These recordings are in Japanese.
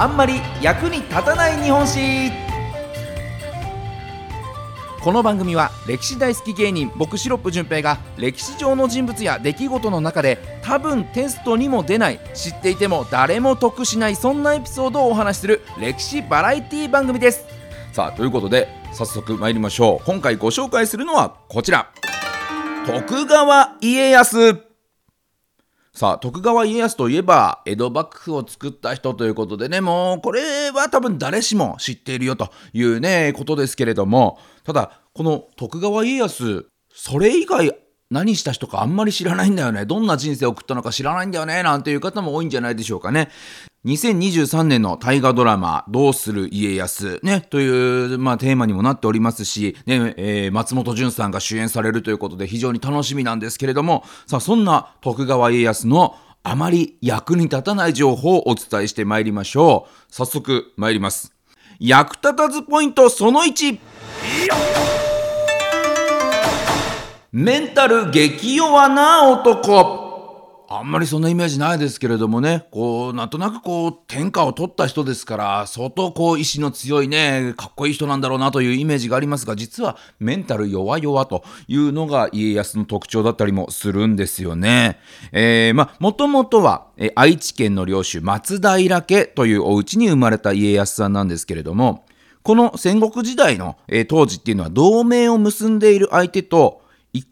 あんまり役に立たない日本史。この番組は歴史大好き芸人僕シロップ純平が歴史上の人物や出来事の中で多分テストにも出ない知っていても誰も得しないそんなエピソードをお話しする歴史バラエティ番組です。さあということで早速参りましょう。今回ご紹介するのはこちら。徳川家康。さあ、徳川家康といえば、江戸幕府を作った人ということでね、もう、これは多分誰しも知っているよというね、ことですけれども、ただ、この徳川家康、それ以外何した人かあんまり知らないんだよね。どんな人生を送ったのか知らないんだよね。なんていう方も多いんじゃないでしょうかね。2023年の大河ドラマ、どうする家康、ね、という、まあ、テーマにもなっておりますし、ね、えー、松本潤さんが主演されるということで非常に楽しみなんですけれども、さあ、そんな徳川家康のあまり役に立たない情報をお伝えしてまいりましょう。早速参ります。役立たずポイントその1。メンタル激弱な男。あんまりそんなイメージないですけれどもね、こう、なんとなくこう、天下を取った人ですから、相当こう、意志の強いね、かっこいい人なんだろうなというイメージがありますが、実はメンタル弱々というのが家康の特徴だったりもするんですよね。えー、まあ、もともとは、え愛知県の領主松平家というお家に生まれた家康さんなんですけれども、この戦国時代の、えー、当時っていうのは同盟を結んでいる相手と、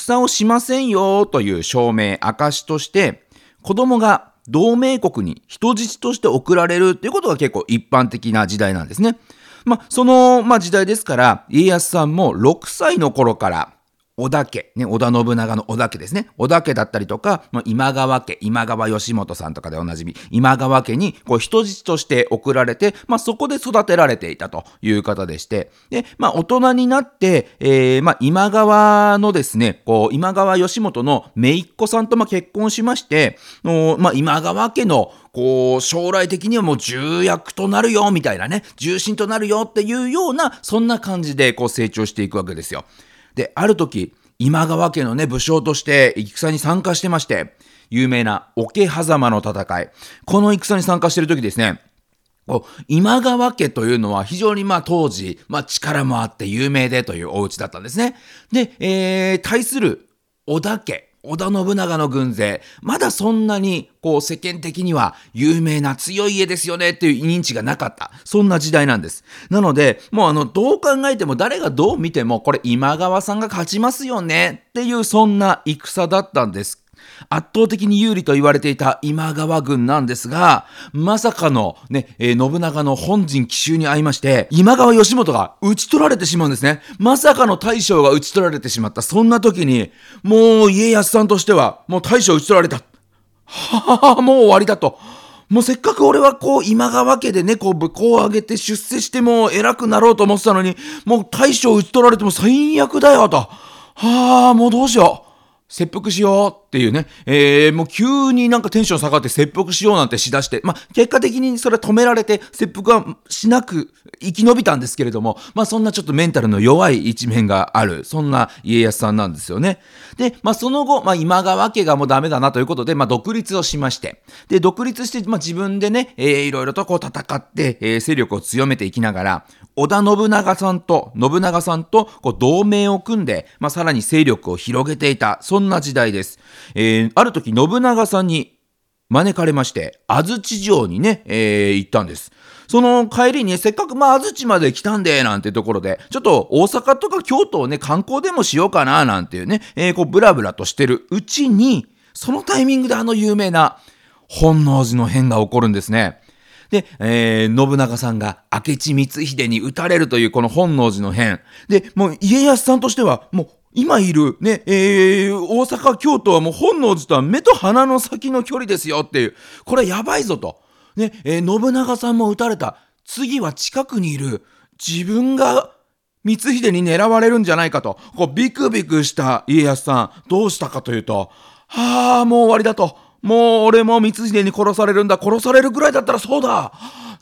戦をしませんよとい。う証明、証として、子供が同盟国に人質として送られるってい。うことが結構一般的な時代なんですね。まあ、その、まあ、時代ですから、家康さんも6歳の頃から、織田家、ね、織田信長の織田家ですね。織田家だったりとか、今川家、今川義元さんとかでおなじみ、今川家にこう人質として送られて、まあ、そこで育てられていたという方でして、で、まあ、大人になって、えー、まあ、今川のですね、こう、今川義元の姪っ子さんとま結婚しまして、のまあ、今川家のこう、将来的にはもう重役となるよ、みたいなね、重臣となるよっていうような、そんな感じでこう成長していくわけですよ。で、ある時、今川家のね、武将として戦に参加してまして、有名な桶狭間の戦い。この戦に参加してる時ですね、今川家というのは非常にまあ当時、まあ力もあって有名でというお家だったんですね。で、えー、対する織田家。織田信長の軍勢、まだそんなに、こう、世間的には有名な強い家ですよねっていう認知がなかった。そんな時代なんです。なので、もうあの、どう考えても誰がどう見ても、これ今川さんが勝ちますよねっていう、そんな戦だったんです圧倒的に有利と言われていた今川軍なんですが、まさかのね、えー、信長の本陣奇襲に遭いまして、今川義元が討ち取られてしまうんですね。まさかの大将が討ち取られてしまった。そんな時に、もう家康さんとしては、もう大将討ち取られた。はあ、もう終わりだと。もうせっかく俺はこう今川家でね、こう武功を上げて出世しても偉くなろうと思ってたのに、もう大将討ち取られても最悪だよと。はあ、もうどうしよう。切腹しようっていうね、えー、もう急になんかテンション下がって切腹しようなんてしだして、まあ結果的にそれは止められて切腹はしなく生き延びたんですけれども、まあそんなちょっとメンタルの弱い一面がある、そんな家康さんなんですよね。で、まあその後、まあ今川家がもうダメだなということで、まあ独立をしまして、で、独立して、まあ自分でね、えー、いろいろとこう戦って、えー、勢力を強めていきながら、織田信長さんと、信長さんとこう同盟を組んで、まあさらに勢力を広げていた、そんな時代です。えー、ある時信長さんに招かれまして、安土城にね、えー、行ったんです。その帰りに、せっかくまあ安土まで来たんで、なんてところで、ちょっと大阪とか京都をね、観光でもしようかな、なんていうね、えー、こうブラブラとしてるうちに、そのタイミングであの有名な本能寺の変が起こるんですね。で、えー、信長さんが明智光秀に撃たれるというこの本能寺の変。で、もう家康さんとしては、もう今いるね、えー、大阪、京都はもう本能寺とは目と鼻の先の距離ですよっていう、これやばいぞと。ね、えー、信長さんも撃たれた。次は近くにいる自分が光秀に狙われるんじゃないかと、こうビクビクした家康さん、どうしたかというと、はあ、もう終わりだと。もう俺も光秀に殺されるんだ。殺されるぐらいだったらそうだ。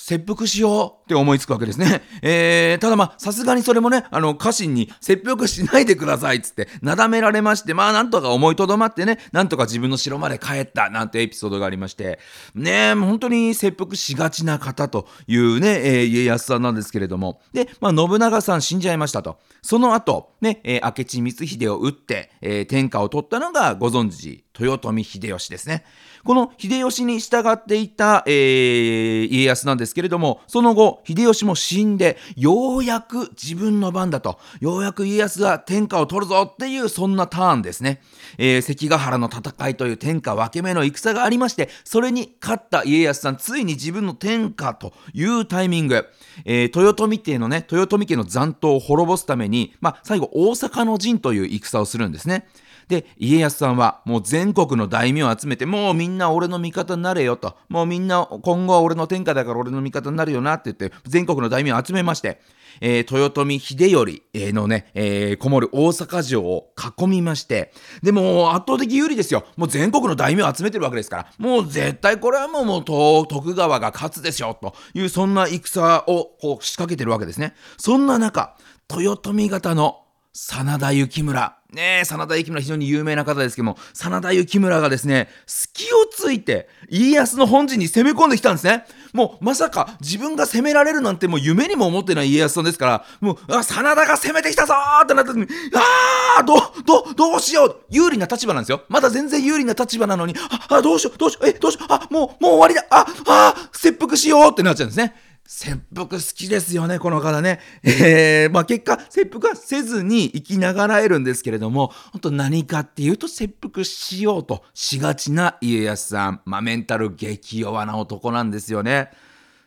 切腹しようって思いつくわけですね。えー、ただまあ、さすがにそれもね、あの、家臣に切腹しないでくださいっつって、なだめられまして、まあ、なんとか思いとどまってね、なんとか自分の城まで帰ったなんてエピソードがありまして、ねえ本当に切腹しがちな方というね、えー、家康さんなんですけれども、で、まあ、信長さん死んじゃいましたと。その後、ね、えー、明智光秀を撃って、えー、天下を取ったのがご存知、豊臣秀吉ですね。この秀吉に従っていた、えー、家康なんですですけれども、その後、秀吉も死んで、ようやく自分の番だと、ようやく家康が天下を取るぞっていう、そんなターンですね。えー、関ヶ原の戦いという天下分け目の戦がありまして、それに勝った家康さん、ついに自分の天下というタイミング、えー、豊臣家のね、豊臣家の残党を滅ぼすために、まあ、最後、大阪の陣という戦をするんですね。で、家康さんはもう全国の大名を集めて、もうみんな俺の味方になれよと。もうみんな今後は俺の天下だから俺の味方になるよなって言って、全国の大名を集めまして、えー、豊臣秀頼のね、えー、こもる大阪城を囲みまして、でも圧倒的有利ですよ。もう全国の大名を集めてるわけですから、もう絶対これはもうもう徳川が勝つでしょ、というそんな戦をこう仕掛けてるわけですね。そんな中、豊臣方の真田幸村。ねえ、真田幸村非常に有名な方ですけども、真田幸村がですね、隙をついて家康の本陣に攻め込んできたんですね。もうまさか自分が攻められるなんてもう夢にも思ってない家康さんですから、もう、あ、真田が攻めてきたぞーってなった時に、あーど、ど、どうしよう有利な立場なんですよ。まだ全然有利な立場なのに、あ、あどうしよう、どうしよう、え、どうしよう、あ、もう、もう終わりだ、あ、あ、切腹しようってなっちゃうんですね。切腹好きですよね、この方ね。えー、まあ結果、切腹はせずに生きながらえるんですけれども、本当何かっていうと切腹しようとしがちな家康さん。まあメンタル激弱な男なんですよね。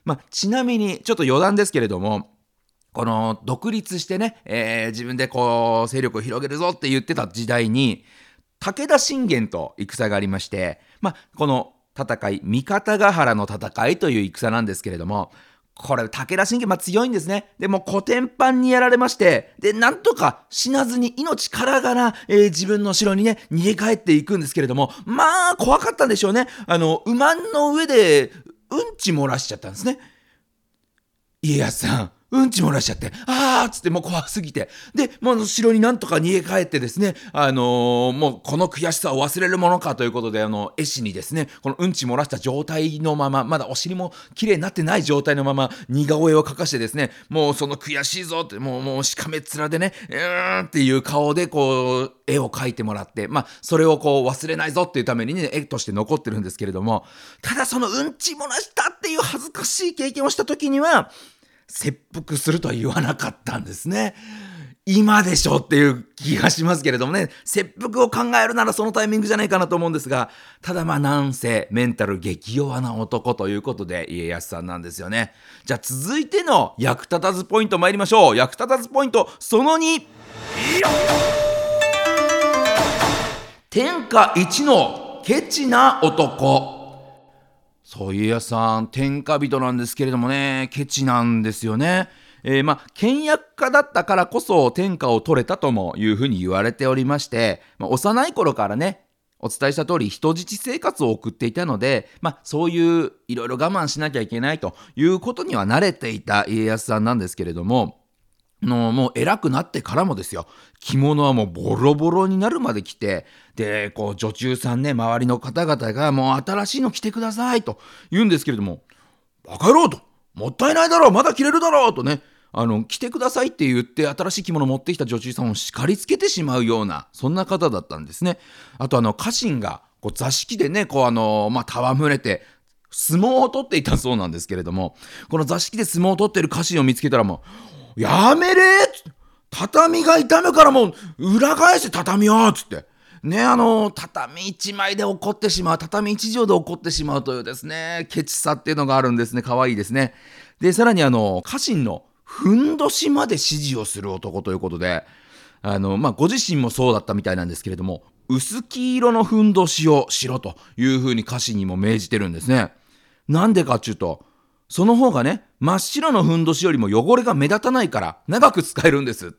まあちなみに、ちょっと余談ですけれども、この独立してね、えー、自分でこう勢力を広げるぞって言ってた時代に、武田信玄と戦がありまして、まあこの戦い、三方ヶ原の戦いという戦なんですけれども、これ、武田信玄、まあ、強いんですね。でも、古典版にやられまして、で、なんとか死なずに命からがら、えー、自分の城にね、逃げ帰っていくんですけれども、まあ、怖かったんでしょうね。あの、馬の上で、うんち漏らしちゃったんですね。家康さん。うんち漏らしちゃって、あーっつってもう怖すぎて。で、もう城になんとか逃げ帰ってですね、あのー、もうこの悔しさを忘れるものかということで、あの、絵師にですね、このうんち漏らした状態のまま、まだお尻も綺麗になってない状態のまま、似顔絵を描かしてですね、もうその悔しいぞって、もう、もうしかめっ面でね、うーんっていう顔でこう、絵を描いてもらって、まあ、それをこう忘れないぞっていうためにね、絵として残ってるんですけれども、ただそのうんち漏らしたっていう恥ずかしい経験をした時には、切腹するとは言わなかったんですね。今でしょっていう気がしますけれどもね、切腹を考えるならそのタイミングじゃないかなと思うんですが、ただまあなんせメンタル激弱な男ということで家康さんなんですよね。じゃあ続いての役立たずポイント参りましょう。役立たずポイントその2。天下一のケチな男。そう家康さん天下人なんですけれどもねケチなんですよね。えー、まあ倹約家だったからこそ天下を取れたともいうふうに言われておりまして、まあ、幼い頃からねお伝えした通り人質生活を送っていたので、まあ、そういういろいろ我慢しなきゃいけないということには慣れていた家康さんなんですけれどものもう偉くなってからもですよ。着物はもうボロボロになるまで着てでこう女中さんね周りの方々がもう新しいの着てくださいと言うんですけれどもバカ野郎ともったいないだろうまだ着れるだろうとねあの着てくださいって言って新しい着物を持ってきた女中さんを叱りつけてしまうようなそんな方だったんですね。あとあの家臣がこう座敷でねこうあのまあ戯れて相撲を取っていたそうなんですけれどもこの座敷で相撲を取ってる家臣を見つけたらもうやめれつって畳が痛むからもう裏返して畳をつって。ね、あの、畳一枚で怒ってしまう、畳一畳で怒ってしまうというですね、ケチさっていうのがあるんですね。可愛いですね。で、さらにあの、家臣のふんどしまで指示をする男ということで、あの、まあ、ご自身もそうだったみたいなんですけれども、薄黄色のふんどしをしろというふうに家臣にも命じてるんですね。なんでかっていうと、その方がね、真っ白のふんどしよりも汚れが目立たないから長く使えるんです。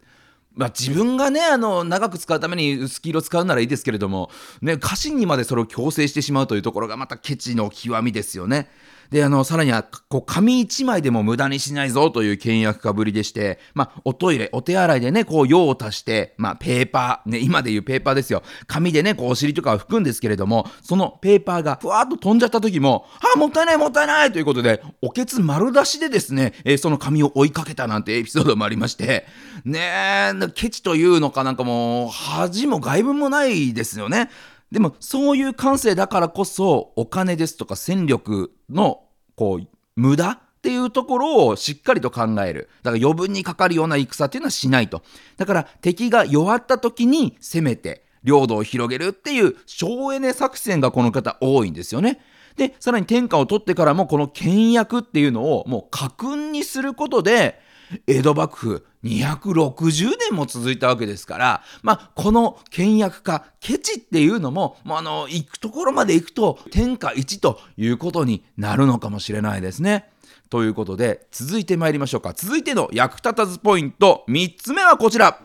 まあ、自分がね、あの、長く使うために薄黄色使うならいいですけれども、ね、家臣にまでそれを強制してしまうというところがまたケチの極みですよね。で、あの、さらには、こう、紙一枚でも無駄にしないぞという倹約家ぶりでして、まあ、おトイレ、お手洗いでね、こう、用を足して、まあ、ペーパー、ね、今で言うペーパーですよ。紙でね、こう、お尻とかを拭くんですけれども、そのペーパーがふわーっと飛んじゃった時も、あ、もったいない、もったいないということで、おけつ丸出しでですね、えー、その紙を追いかけたなんてエピソードもありまして、ねえ、ケチというのかなんかもう、恥も外文もないですよね。でもそういう感性だからこそお金ですとか戦力のこう無駄っていうところをしっかりと考える。だから余分にかかるような戦っていうのはしないと。だから敵が弱った時に攻めて領土を広げるっていう省エネ作戦がこの方多いんですよね。で、さらに天下を取ってからもこの倹約っていうのをもう家訓にすることで江戸幕府260年も続いたわけですから、まあ、この倹約家、ケチっていうのも、まあ、あの、行くところまで行くと、天下一ということになるのかもしれないですね。ということで、続いて参りましょうか。続いての役立たずポイント、3つ目はこちら。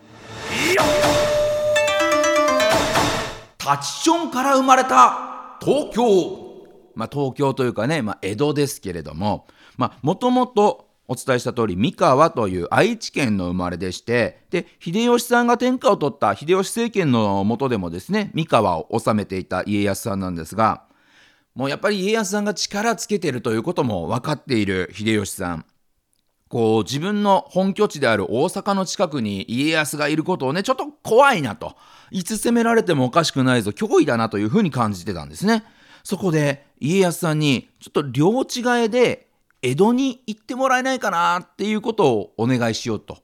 タチションから生まれた東京。まあ、東京というかね、まあ、江戸ですけれども、まあ、もともとお伝えした通り三河という愛知県の生まれでしてで秀吉さんが天下を取った秀吉政権の下でもですね三河を治めていた家康さんなんですがもうやっぱり家康さんが力つけてるということも分かっている秀吉さん。こう自分の本拠地である大阪の近くに家康がいることをねちょっと怖いなと。いつ攻められてもおかしくないぞ脅威だなというふうに感じてたんですね。そこで家康さんにちょっと領地替えで江戸に行ってもらえないかなっていうことをお願いしようと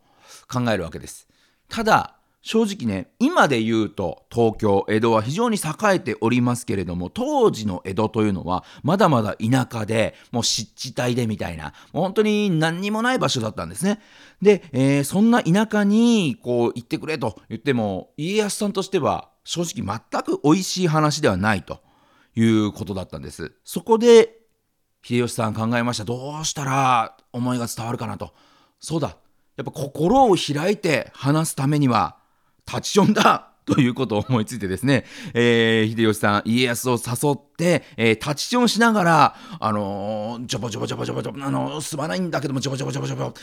考えるわけです。ただ、正直ね、今で言うと東京、江戸は非常に栄えておりますけれども、当時の江戸というのはまだまだ田舎で、もう湿地帯でみたいな、本当に何にもない場所だったんですね。で、えー、そんな田舎にこう行ってくれと言っても、家康さんとしては正直全く美味しい話ではないということだったんです。そこで秀吉さん考えました。どうしたら思いが伝わるかなと。そうだ。やっぱ心を開いて話すためには立ち読んだ ということを思いついてですね、えー、秀吉さん、家康を誘って、えー、立ちションしながら、あのー、ジョボジョボジョボジョボジョボ、あのー、すまないんだけども、ジョボジョボジョボジョボ、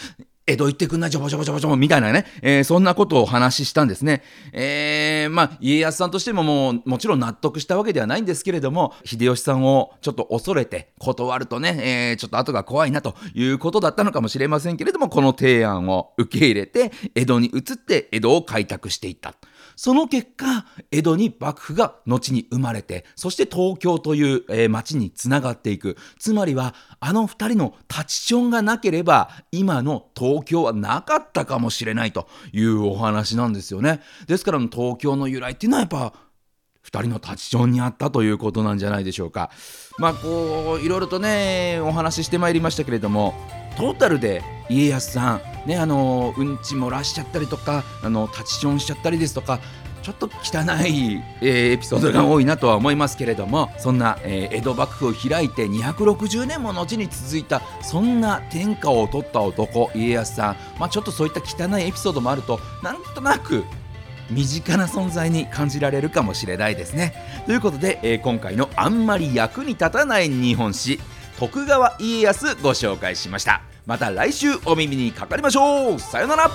江戸行ってくんない、ジョボジョボジョボジョボ、みたいなね、えー、そんなことをお話ししたんですね。えー、まあ、家康さんとしてももう、もちろん納得したわけではないんですけれども、秀吉さんをちょっと恐れて断るとね、えー、ちょっと後が怖いなということだったのかもしれませんけれども、この提案を受け入れて、江戸に移って江戸を開拓していった。その結果、江戸に幕府が後に生まれて、そして東京という、えー、町につながっていく。つまりは、あの二人のタチションがなければ、今の東京はなかったかもしれないというお話なんですよね。ですから、東京の由来っていうのはやっぱ、2人のタチションにあったということなんじゃないでしょうか。まあこういろいろとねお話ししてまいりましたけれどもトータルで家康さんねあのうんち漏らしちゃったりとかあのタチションしちゃったりですとかちょっと汚い、えー、エピソードが多いなとは思いますけれどもそんな、えー、江戸幕府を開いて260年も後に続いたそんな天下を取った男家康さん、まあ、ちょっとそういった汚いエピソードもあるとなんとなく身近な存在に感じられるかもしれないですね。ということで、えー、今回のあんまり役に立たない日本史徳川家康ご紹介しました。また来週お耳にかかりましょうさよなら